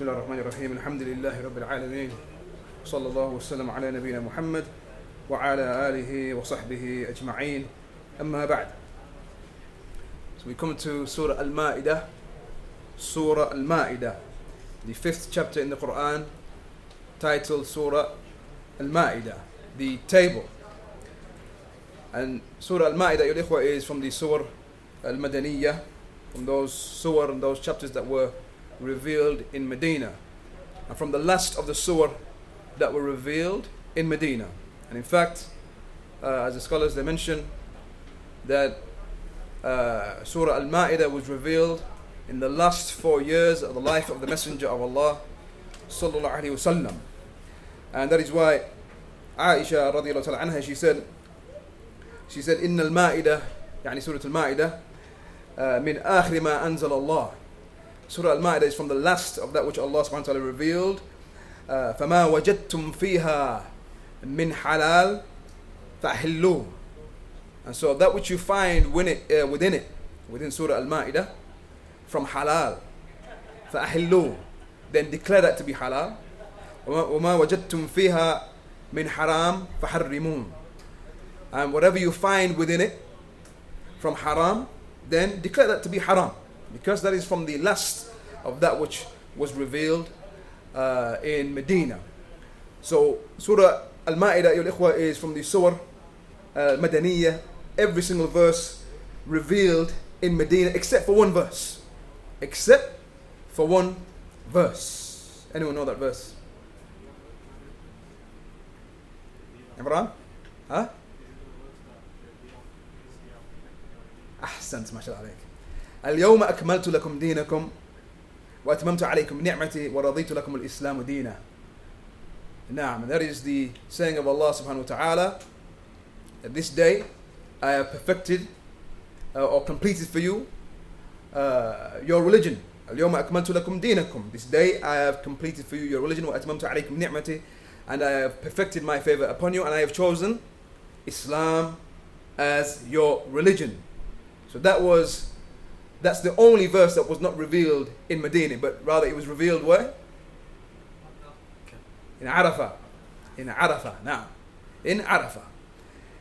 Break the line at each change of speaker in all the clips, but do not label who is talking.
بسم الله الرحمن الرحيم الحمد لله رب العالمين صلى الله وسلم على نبينا محمد وعلى آله وصحبه أجمعين أما بعد So we come to Surah Al-Ma'idah Surah Al-Ma'idah the fifth chapter in the Quran titled Surah Al-Ma'idah the table and Surah Al-Ma'idah your ikhwa is from the Surah Al-Madaniyah from those surah and those chapters that were revealed in Medina and from the last of the surah that were revealed in Medina and in fact uh, as the scholars they mention that uh, Surah Al-Ma'idah was revealed in the last four years of the life of the Messenger of Allah sallallahu alaihi wasallam and that is why Aisha radiallahu ta'ala anha she said she said إن المائدة يعني سورة المائدة من آخر ما أنزل الله Surah Al-Ma'idah is from the last of that which Allah subhanahu wa ta'ala revealed uh, فما وجدتم فيها من حلال فأحلوه and so that which you find within it, uh, within it within Surah Al-Ma'idah from halal فأحلوه then declare that to be halal وما وجدتم فيها من حرام فحرموه and whatever you find within it from haram then declare that to be haram because that is from the last of that which was revealed uh, in Medina. So Surah Al-Ma'idah, your ikhwa, is from the Surah Al-Madaniyah, every single verse revealed in Medina except for one verse. Except for one verse. Anyone know that verse? Imran? Huh? أحسنت ما شاء الله عليك اليوم أكملت لكم دينكم وأتممت عليكم نعمتي ورضيت لكم الإسلام دينا نعم that is the saying of Allah subhanahu wa ta'ala that this day I have perfected uh, or completed for you uh, your religion اليوم أكملت لكم دينكم this day I have completed for you your religion وأتممت عليكم نعمتي and I have perfected my favor upon you and I have chosen Islam as your religion so that was, that's the only verse that was not revealed in Medina, but rather it was revealed where? In Arafah. In Arafah, now. In Arafah.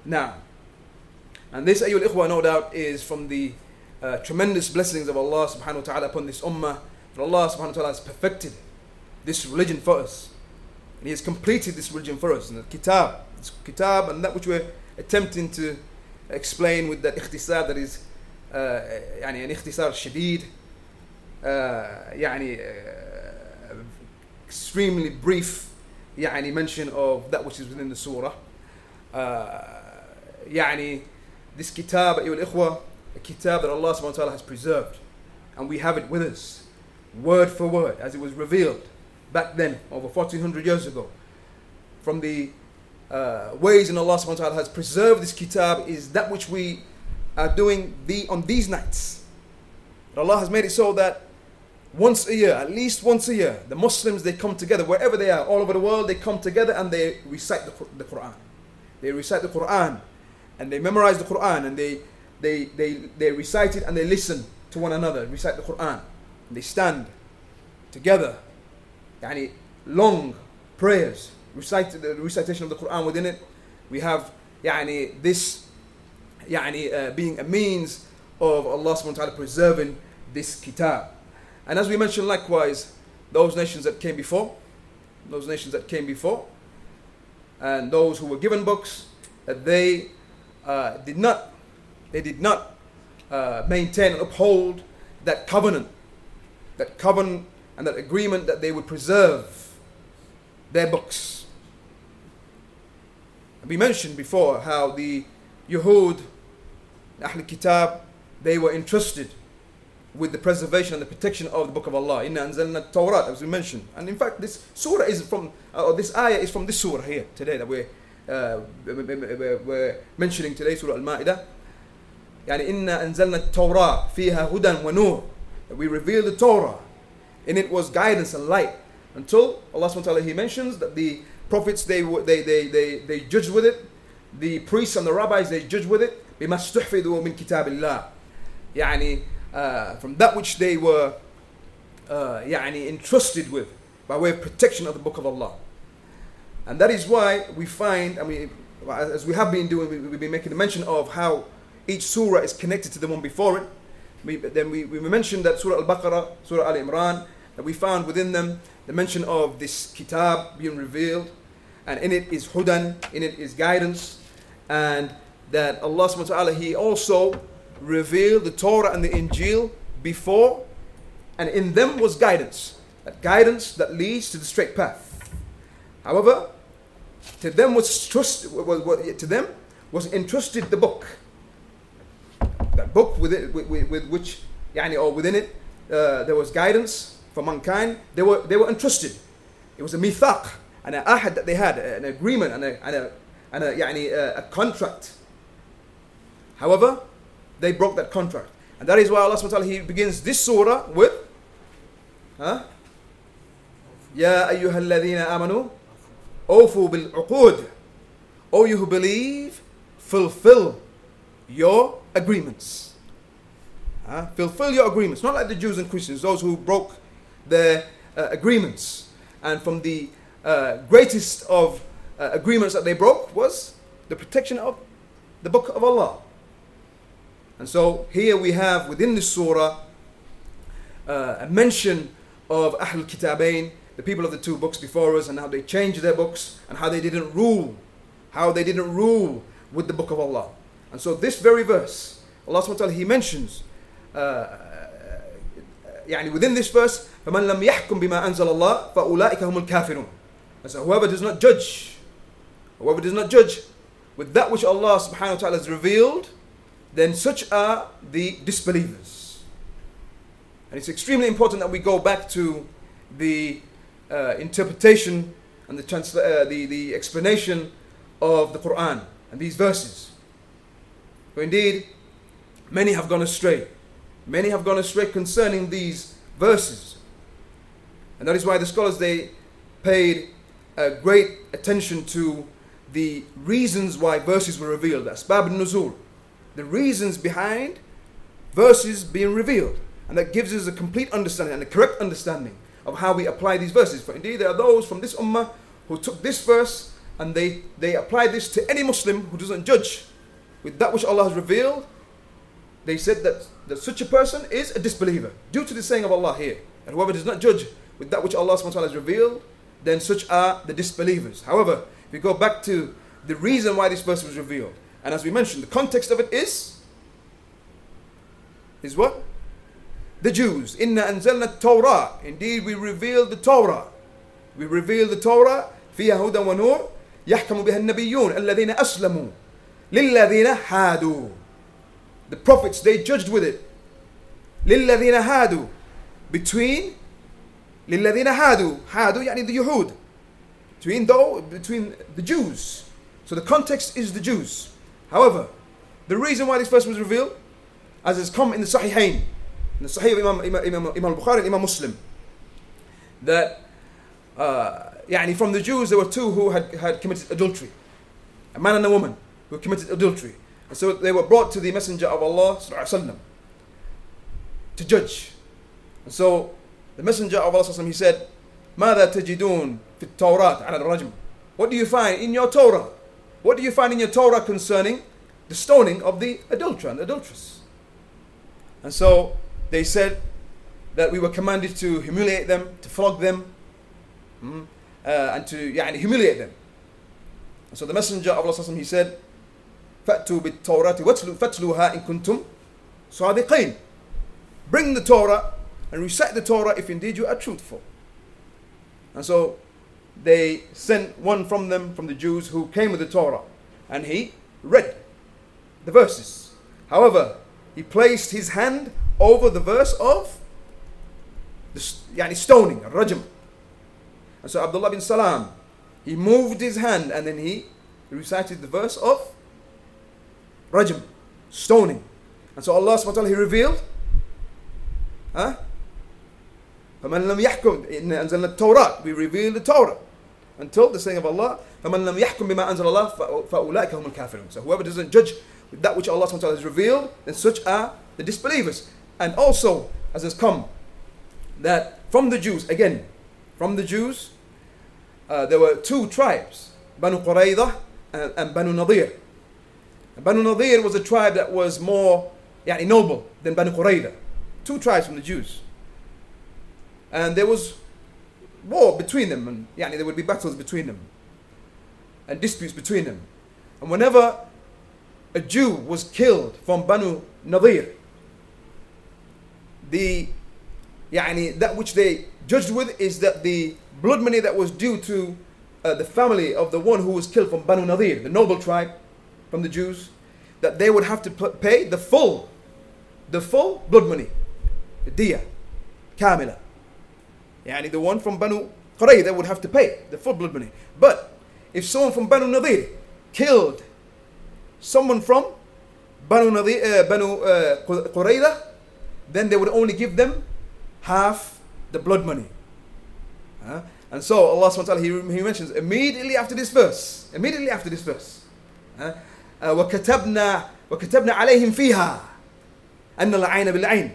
Now. And this, Ayyul Ikhwa, no doubt, is from the uh, tremendous blessings of Allah subhanahu wa ta'ala upon this ummah. That Allah subhanahu wa ta'ala has perfected this religion for us. And He has completed this religion for us. And the kitab, this kitab, and that which we're attempting to explain with that ikhtisar that is يعني يعني اختصار شديد يعني extremely brief يعني mention of that which is within the surah يعني this kitab أيها الإخوة a kitab that Allah subhanahu wa ta'ala has preserved and we have it with us word for word as it was revealed back then over 1400 years ago from the uh, ways in Allah subhanahu wa ta'ala has preserved this kitab is that which we doing the on these nights. But Allah has made it so that once a year, at least once a year, the Muslims they come together wherever they are, all over the world, they come together and they recite the, the Quran. They recite the Quran and they memorize the Quran and they they they they recite it and they listen to one another, recite the Quran. And they stand together, yani long prayers, recite the recitation of the Quran within it. We have yani this يعني, uh, being a means of Allah subhanahu wa ta'ala preserving this kitab. And as we mentioned likewise, those nations that came before, those nations that came before, and those who were given books, that they uh, did not, they did not uh, maintain and uphold that covenant, that covenant and that agreement that they would preserve their books. We mentioned before how the Yahud, Ahl Kitab, they were entrusted with the preservation and the protection of the Book of Allah. Inna anzalna Tawrat, as we mentioned. And in fact, this surah is from, uh, or this ayah is from this surah here today that we're, uh, we're mentioning today, Surah Al-Ma'idah. يعني إنا أنزلنا التوراة فيها هدى ونور. We revealed the Torah. In it was guidance and light. Until Allah subhanahu wa ta'ala, He mentions that the prophets, they, they, they, they, they judged with it. The priests and the rabbis, they judged with it. بما استحفظوا من كتاب الله. يعني uh, from that which they were uh, يعني entrusted with by way of protection of the book of Allah. And that is why we find, I mean, as we have been doing, we- we've been making a mention of how each surah is connected to the one before it. We, then we, we mentioned that Surah Al Baqarah, Surah Al Imran, that we found within them the mention of this kitab being revealed, and in it is hudan, in it is guidance, and that Allah subhanahu wa ta'ala, He also revealed the Torah and the Injil before, and in them was guidance. That guidance that leads to the straight path. However, to them was trust was, was, to them was entrusted the book. That book with it, with, with, with which, yani, or within it, uh, there was guidance for mankind. They were they were entrusted. It was a mithaq, and an ahad that they had, an agreement, and a and a, and a, yani, a, a contract. However, they broke that contract, and that is why Allah subhanahu wa taala He begins this surah with, huh? يا أيها الذين آمنوا أوفوا بالعقود O you who believe, fulfill your agreements. Huh? Fulfill your agreements. Not like the Jews and Christians, those who broke their uh, agreements. And from the uh, greatest of uh, agreements that they broke was the protection of the book of Allah. And so here we have within this surah uh, a mention of Ahl Kitabain, the people of the two books before us, and how they changed their books and how they didn't rule, how they didn't rule with the book of Allah. And so this very verse, Allah subhanahu wa ta'ala, He mentions, uh, يعني within this verse, فَمَنْ لَمْ يَحْكُمْ بِمَا أَنزَلَ اللَّهِ فَأُولَٰئِكَ هُمُ الْكَافِرُونَ And so whoever does not judge, whoever does not judge with that which Allah subhanahu wa ta'ala has revealed, then such are the disbelievers. And it's extremely important that we go back to the uh, interpretation and the, transla- uh, the, the explanation of the Quran and these verses. For indeed, many have gone astray. Many have gone astray concerning these verses. And that is why the scholars they paid great attention to the reasons why verses were revealed. That's Bab nuzul the reasons behind verses being revealed. And that gives us a complete understanding and a correct understanding of how we apply these verses. For indeed, there are those from this ummah who took this verse and they, they applied this to any Muslim who doesn't judge with that which Allah has revealed. They said that, that such a person is a disbeliever due to the saying of Allah here. And whoever does not judge with that which Allah has revealed, then such are the disbelievers. However, if you go back to the reason why this verse was revealed, and as we mentioned, the context of it is is what? The Jews. Inna anzalna Torah. Indeed, we revealed the Torah. We revealed the Torah. فيها هدى ونور يحكم بها النبيون الذين أسلموا للذين هادوا. The prophets they judged with it. للذين هادوا. Between للذين هادوا. هادوا يعني the Yahud. Between though between the Jews. So the context is the Jews. However, the reason why this verse was revealed, as has come in the Sahihain, in the Sahih of Imam, Imam, Imam, Imam Bukhari and Imam Muslim, that uh, يعني from the Jews there were two who had, had committed adultery, a man and a woman who committed adultery. And so they were brought to the Messenger of Allah وسلم, to judge. And so the Messenger of Allah وسلم, he said, ماذا تجدون في التوراة على الرجم? What do you find in your Torah? What do you find in your Torah concerning the stoning of the adulterer and adulteress? And so they said that we were commanded to humiliate them, to flog them, mm, uh, and to يعني, humiliate them. And so the Messenger of Allah he said, فَأْتُوا بِالتَّوْرَةِ فَاتْلُوهَا إِن كُنْتُمْ صَادِقِينَ Bring the Torah and recite the Torah if indeed you are truthful. And so they sent one from them, from the Jews, who came with the Torah, and he read the verses. However, he placed his hand over the verse of the yani stoning, rajm. And so Abdullah bin Salam, he moved his hand and then he recited the verse of rajm, stoning. And so Allah subhanahu wa ta'ala, he revealed, huh? فمن لم يحكم إن أنزلنا التوراة we revealed the Torah until the saying of Allah فمن لم يحكم بما أنزل الله فأولئك هم الكافرون so whoever doesn't judge with that which Allah SWT has revealed then such are the disbelievers and also as has come that from the Jews, again, from the Jews, uh, there were two tribes, Banu Qurayza and, and Banu Nadir. Banu Nadir was a tribe that was more yani, noble than Banu Qurayza. Two tribes from the Jews. And there was war between them, and yani, there would be battles between them, and disputes between them. And whenever a Jew was killed from Banu Nadir, the yani, that which they judged with is that the blood money that was due to uh, the family of the one who was killed from Banu Nadir, the noble tribe from the Jews, that they would have to pay the full, the full blood money, the diya, kamila. Yani the one from Banu Qurayza would have to pay the full blood money. But if someone from Banu Nadir killed someone from Banu, Nadir, uh, Banu uh, Qurayza, then they would only give them half the blood money. Huh? And so Allah subhanahu wa ta'ala, he, he mentions immediately after this verse, immediately after this verse, huh? uh, وكتبنا وكتبنا عليهم فيها أن العين بالعين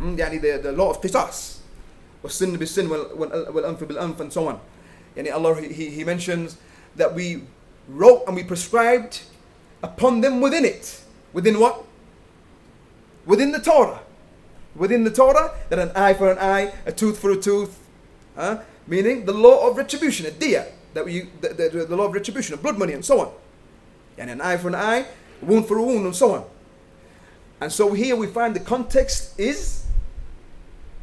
يعني the, the law of قصاص والسن بالسن والأنف بالأنف and so on يعني Allah he, he mentions that we wrote and we prescribed upon them within it within what within the Torah within the Torah that an eye for an eye a tooth for a tooth huh? meaning the law of retribution a diya that we the, the, the law of retribution of blood money and so on and an eye for an eye wound for a wound and so on and so here we find the context is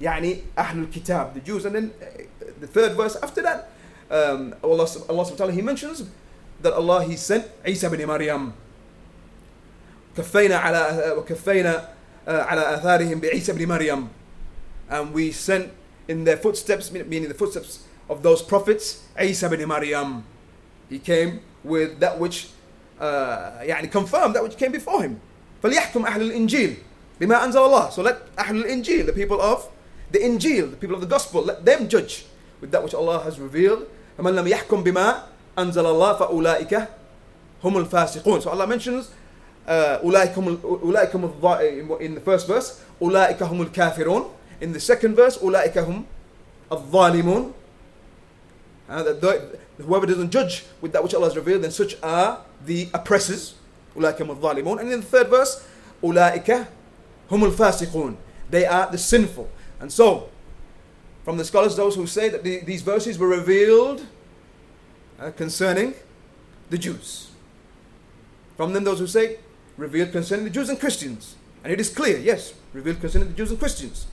يعني أهل الكتاب the Jews and then uh, the third verse after that um, Allah, Allah subhanahu wa ta'ala he mentions that Allah he sent Isa ibn Maryam كفينا على وكفينا على آثارهم بعيسى ibn Maryam and we sent in their footsteps meaning the footsteps of those prophets Isa ibn Maryam he came with that which uh, يعني confirmed that which came before him فليحكم أهل الإنجيل بما أنزل الله so let أهل الإنجيل the people of the Injil the people of the gospel let them judge with that which Allah has revealed فمن لم يحكم بما أنزل الله فأولئك هم الفاسقون so Allah mentions uh, أولئك هم أولئك هم in the first verse أولئك هم الكافرون in the second verse أولئك هم الظالمون uh, that whoever doesn't judge with that which Allah has revealed then such are the oppressors أولئك هم الظالمون and in the third verse أولئك هم الفاسقون they are the sinful and so from the scholars those who say that the, these verses were revealed uh, concerning the Jews from them those who say revealed concerning the Jews and Christians. And it is clear yes revealed concerning the Jews and Christians.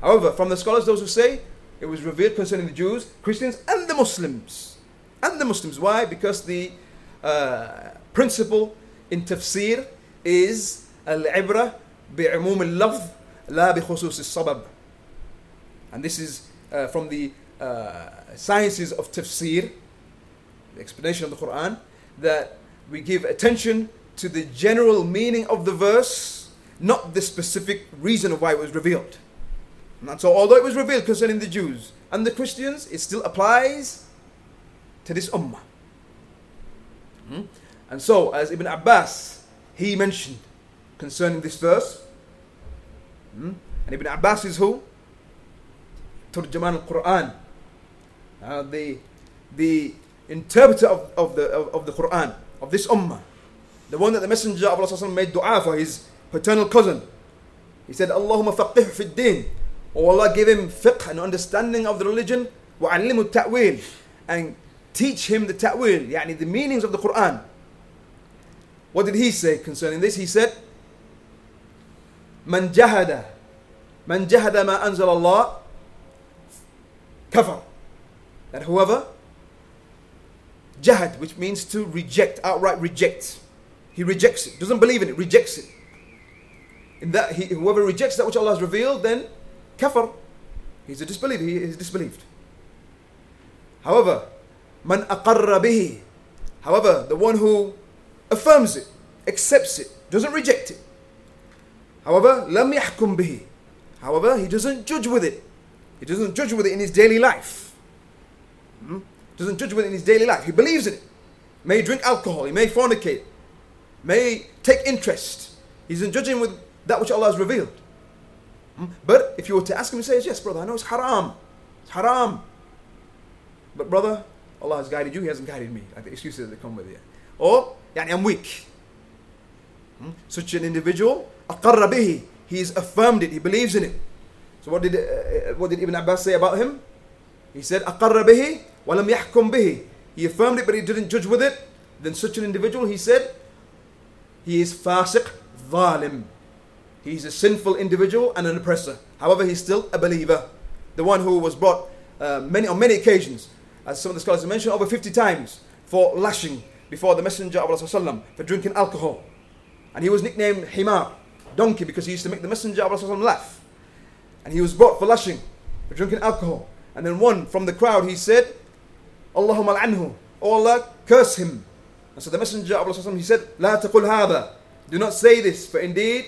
However from the scholars those who say it was revealed concerning the Jews Christians and the Muslims. And the Muslims. Why? Because the uh, principle in tafsir is al-ibra bi'umum al-lafz la bi al-sabab. And this is uh, from the uh, sciences of tafsir the explanation of the Quran that we give attention to the general meaning of the verse not the specific reason of why it was revealed and so although it was revealed concerning the Jews and the Christians it still applies to this ummah Hmm? And so, as Ibn Abbas, he mentioned concerning this verse, hmm? and Ibn Abbas is who? Turjaman al-Quran, uh, the, the interpreter of, of, the, of, of, the Quran, of this ummah, the one that the Messenger of Allah made dua for his paternal cousin. He said, Allahumma faqih fi din. Oh Allah, give him fiqh and understanding of the religion, وعلمه التأويل, and teach him the ta'wil, yani the meanings of the Quran. What did he say concerning this? He said, من جهد من جهد ما أنزل الله كفر. That whoever jahad, which means to reject, outright reject. He rejects it, doesn't believe in it, rejects it. In that, he, whoever rejects that which Allah has revealed, then kafir. He's a disbeliever, he is disbelieved. However, Man aqarra bihi. However, the one who affirms it, accepts it, doesn't reject it. However, lam yahkum bihi. However, he doesn't judge with it. He doesn't judge with it in his daily life. Hmm? Doesn't judge with it in his daily life. He believes in it. May drink alcohol. He may fornicate May take interest. He isn't judging with that which Allah has revealed. Hmm? But if you were to ask him, he says, Yes, brother, I know it's haram. It's haram. But brother, Allah has guided you, He hasn't guided me. Like the excuses that come with it. Or, يعني, I'm weak. Hmm? Such an individual, أقر به. He's affirmed it, he believes in it. So what did, uh, what did Ibn Abbas say about him? He said, أقر به ولم يحكم به. He affirmed it, but he didn't judge with it. Then such an individual, he said, he is fasiq, zalim. He's a sinful individual and an oppressor. However, he's still a believer. The one who was brought uh, many on many occasions, as some of the scholars have mentioned, over 50 times for lashing before the Messenger of Allah for drinking alcohol. And he was nicknamed Himar, donkey, because he used to make the Messenger of Allah laugh. And he was brought for lashing, for drinking alcohol. And then one from the crowd, he said, Allahumma anhu, O Allah, curse him. And so the Messenger of Allah, he said, La taqul hada, do not say this, for indeed,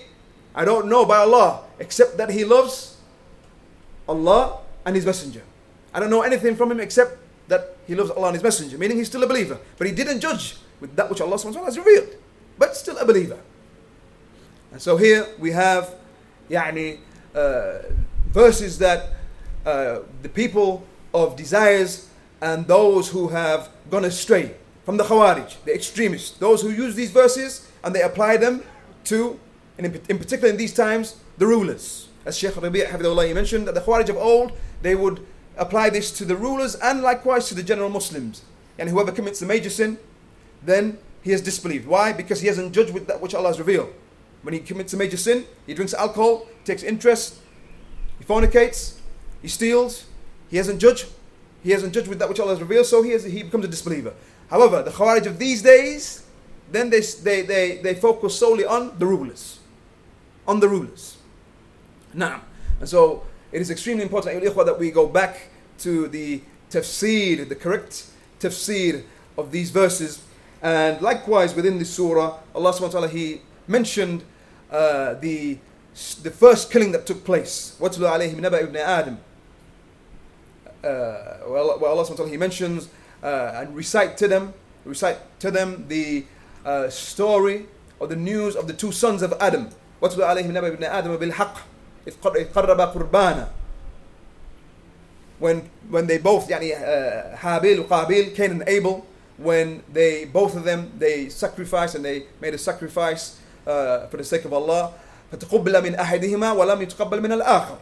I don't know by Allah, except that he loves Allah and his messenger. I don't know anything from him except that he loves Allah and his messenger, meaning he's still a believer. But he didn't judge with that which Allah has revealed, but still a believer. And so here we have يعني, uh, verses that uh, the people of desires and those who have gone astray from the Khawarij, the extremists, those who use these verses and they apply them to, and in, in particular in these times, the rulers. As Sheikh Rabi' Hafidullah mentioned, that the Khawarij of old, they would apply this to the rulers and likewise to the general Muslims. And whoever commits a major sin, then he has disbelieved. Why? Because he hasn't judged with that which Allah has revealed. When he commits a major sin, he drinks alcohol, takes interest, he fornicates, he steals, he hasn't judged, he hasn't judged with that which Allah has revealed, so he, has, he becomes a disbeliever. However, the Khawarij of these days, then they, they, they, they focus solely on the rulers. On the rulers. Now, and so it is extremely important that we go back to the tafsir, the correct tafsir of these verses. And likewise within this surah, Allah subhanahu wa ta'ala, He mentioned uh, the, the first killing that took place. وَاتْلُوا عَلَيْهِمْ نَبَأَ ibn Adam. Uh, well, well, Allah subhanahu wa ta'ala, He mentions uh, and recite to them, recite to them the uh, story or the news of the two sons of Adam. وَاتْلُوا عَلَيْهِمْ نَبَأَ ibn Adam بِالْحَقِّ إذ قرب قربانا when when they both يعني uh, Habil Qabil Cain and Abel when they both of them they sacrificed and they made a sacrifice uh, for the sake of Allah فتقبل من أحدهما ولم يتقبل من الآخر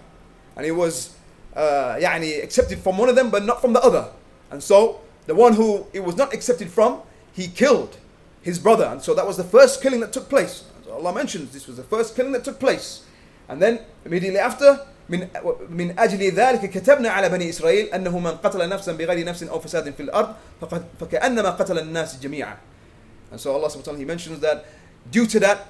and it was uh, يعني accepted from one of them but not from the other and so the one who it was not accepted from he killed his brother and so that was the first killing that took place Allah mentions this was the first killing that took place and then immediately after من من أجل ذلك كتبنا على بني إسرائيل أنه من قتل نفسا بغير نفس أو فساد في الأرض فقد فكأنما قتل الناس جميعا. And so Allah subhanahu wa ta'ala he mentions that due to that,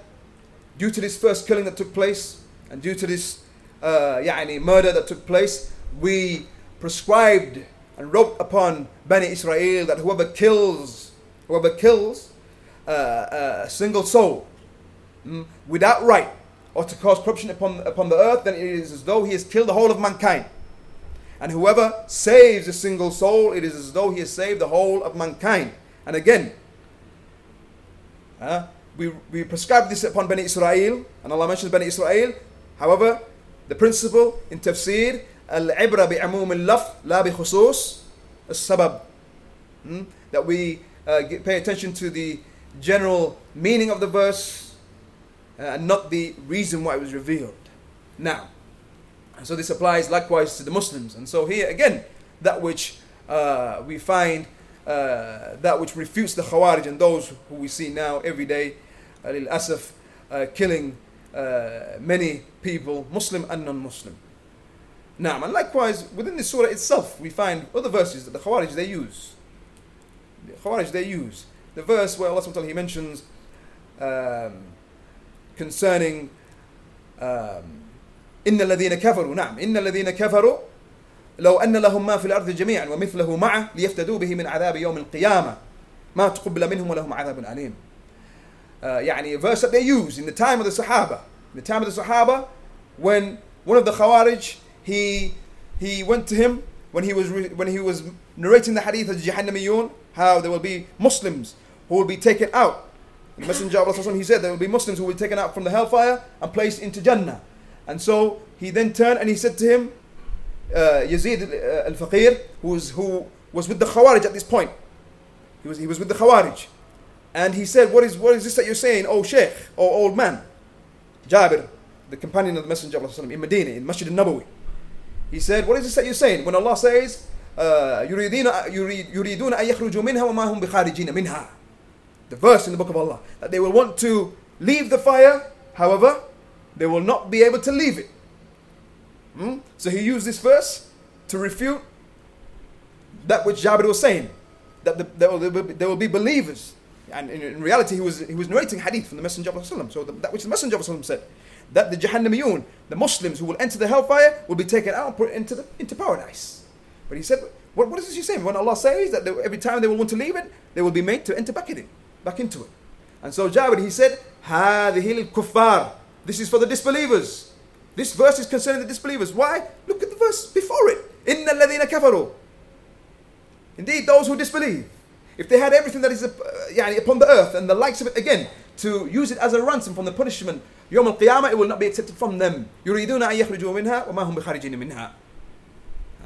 due to this first killing that took place, and due to this uh, يعني murder that took place, we prescribed and wrote upon Bani Israel that whoever kills, whoever kills uh, a single soul mm, without right, or to cause corruption upon, upon the earth, then it is as though he has killed the whole of mankind. And whoever saves a single soul, it is as though he has saved the whole of mankind. And again, uh, we, we prescribe this upon Bani Israel, and Allah mentions Bani Israel. However, the principle in tafsir, al-ibra bi'amum al-laf, la bi khusus, sabab that we uh, pay attention to the general meaning of the verse, uh, and not the reason why it was revealed. Now, so this applies likewise to the Muslims. And so here again, that which uh, we find, uh, that which refutes the Khawarij and those who we see now every day, uh, asaf, uh, killing uh, many people, Muslim and non-Muslim. Now, and likewise within the surah itself, we find other verses that the Khawarij they use. The Khawarij they use the verse where Allah Subhanahu he mentions. Um, concerning um, إن الذين كفروا نعم إن الذين كفروا لو أن لهم ما في الأرض جميعا ومثله معه ليفتدوا به من عذاب يوم القيامة ما تقبل منهم ولهم عذاب أليم uh, يعني a verse that they use in the time of the Sahaba in the time of the Sahaba when one of the Khawarij he he went to him when he was when he was narrating the hadith of Jahannamiyun how there will be Muslims who will be taken out The Messenger of Allah he said there will be Muslims who will be taken out from the hellfire and placed into Jannah. And so he then turned and he said to him, uh, Yazid uh, al-Faqir, who was, who was with the Khawarij at this point. He was, he was with the Khawarij. And he said, what is, what is this that you're saying, oh Sheikh, oh old man? Jabir, the companion of the Messenger of Allah in Medina, in Masjid al-Nabawi. He said, what is this that you're saying? When Allah says, uh, يريدون أن يخرجوا منها وما هم بخارجين منها. The verse in the book of Allah, that they will want to leave the fire, however, they will not be able to leave it. Hmm? So he used this verse to refute that which Jabir was saying, that the, there, will, there will be believers. And in, in, reality, he was, he was narrating hadith from the Messenger of Allah. So the, that which the Messenger of Allah said, that the Jahannamiyun, the Muslims who will enter the hellfire, will be taken out and put into, the, into paradise. But he said, what, what is this you saying? When Allah says that they, every time they will want to leave it, they will be made to enter back in it, back into it. And so Jabir, he said, هذه الكفار. This is for the disbelievers. This verse is concerning the disbelievers. Why? Look at the verse before it. إن الذين كفروا. Indeed, those who disbelieve. If they had everything that is uh, يعني, upon the earth and the likes of it again, to use it as a ransom from the punishment, يوم القيامة, it will not be accepted from them. يريدون أن يخرجوا منها وما هم بخارجين منها.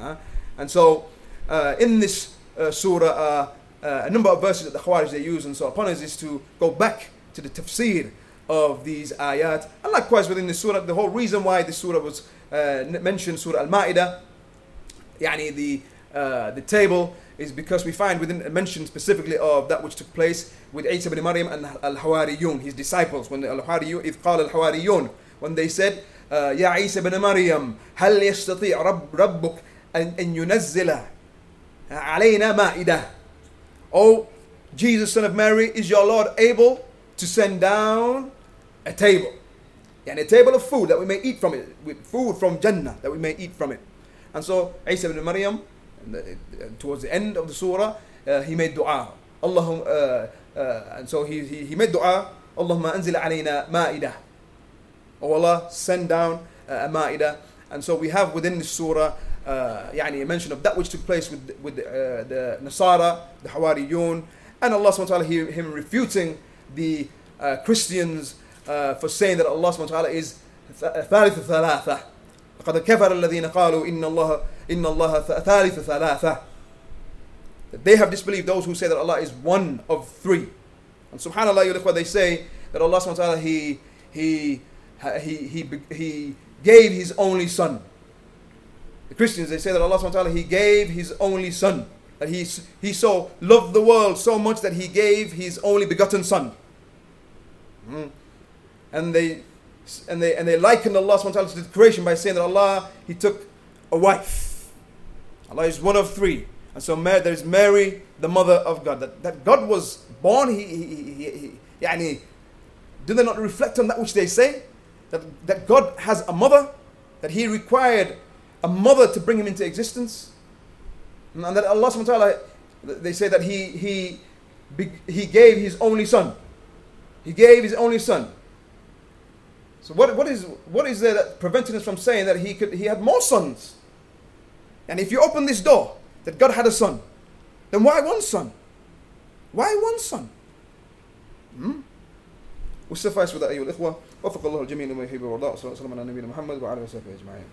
Uh, and so, uh, in this uh, surah, uh, uh, a number of verses that the Khawarij they use and so upon us is to go back to the tafsir of these ayat. And likewise within the surah, the whole reason why this surah was uh, mentioned, Surah Al-Ma'idah, yani the, uh, the table, is because we find within mention specifically of that which took place with Isa ibn Maryam and Al-Hawariyun, his disciples, when the Al-Hawariyun, إذ قال الحواريون, when they said, يا عيسى بن مريم هل يستطيع رب ربك أن ينزل علينا مائدة Oh, Jesus, son of Mary, is your Lord able to send down a table? And a table of food that we may eat from it, with food from Jannah that we may eat from it. And so Isa ibn Maryam, towards the end of the surah, uh, he made dua. Allahum, uh, uh, and so he, he, he made dua, Allahumma anzil alayna ma'idah. Oh Allah, send down uh, a ma'idah. And so we have within the surah uh, يعني a mention of that which took place with, with uh, the Nasara, the Hawariyun, and Allah subhanahu wa ta'ala, he, him refuting the uh, Christians uh, for saying that Allah subhanahu wa ta'ala is ثالث ثلاثة لقد كفر الذين قالوا إن الله Inna Allah thalitha thalatha. That they have disbelieved those who say that Allah is one of three. And subhanAllah, they say that Allah subhanahu wa ta'ala, he, he, he, he, he gave his only son. The Christians, they say that Allah subhanahu wa ta'ala, he gave his only son. That he, he so loved the world so much that he gave his only begotten son. Mm. And they and they and they likened Allah subhanahu wa ta'ala to the creation by saying that Allah he took a wife. Allah is one of three. And so Mary, there is Mary, the mother of God. That, that God was born, he, he, he, he, do they not reflect on that which they say? That, that God has a mother, that He required a mother to bring him into existence. And that Allah subhanahu wa ta'ala, they say that he, he, he gave his only son. He gave his only son. So what, what, is, what is there that preventing us from saying that he, could, he had more sons? And if you open this door, that God had a son, then why one son? Why one son? Hmm? We'll suffice with that أيها الإخوة وفق الله الجميع لما يحب ويرضى وصلى الله على نبينا محمد وعلى آله وصحبه أجمعين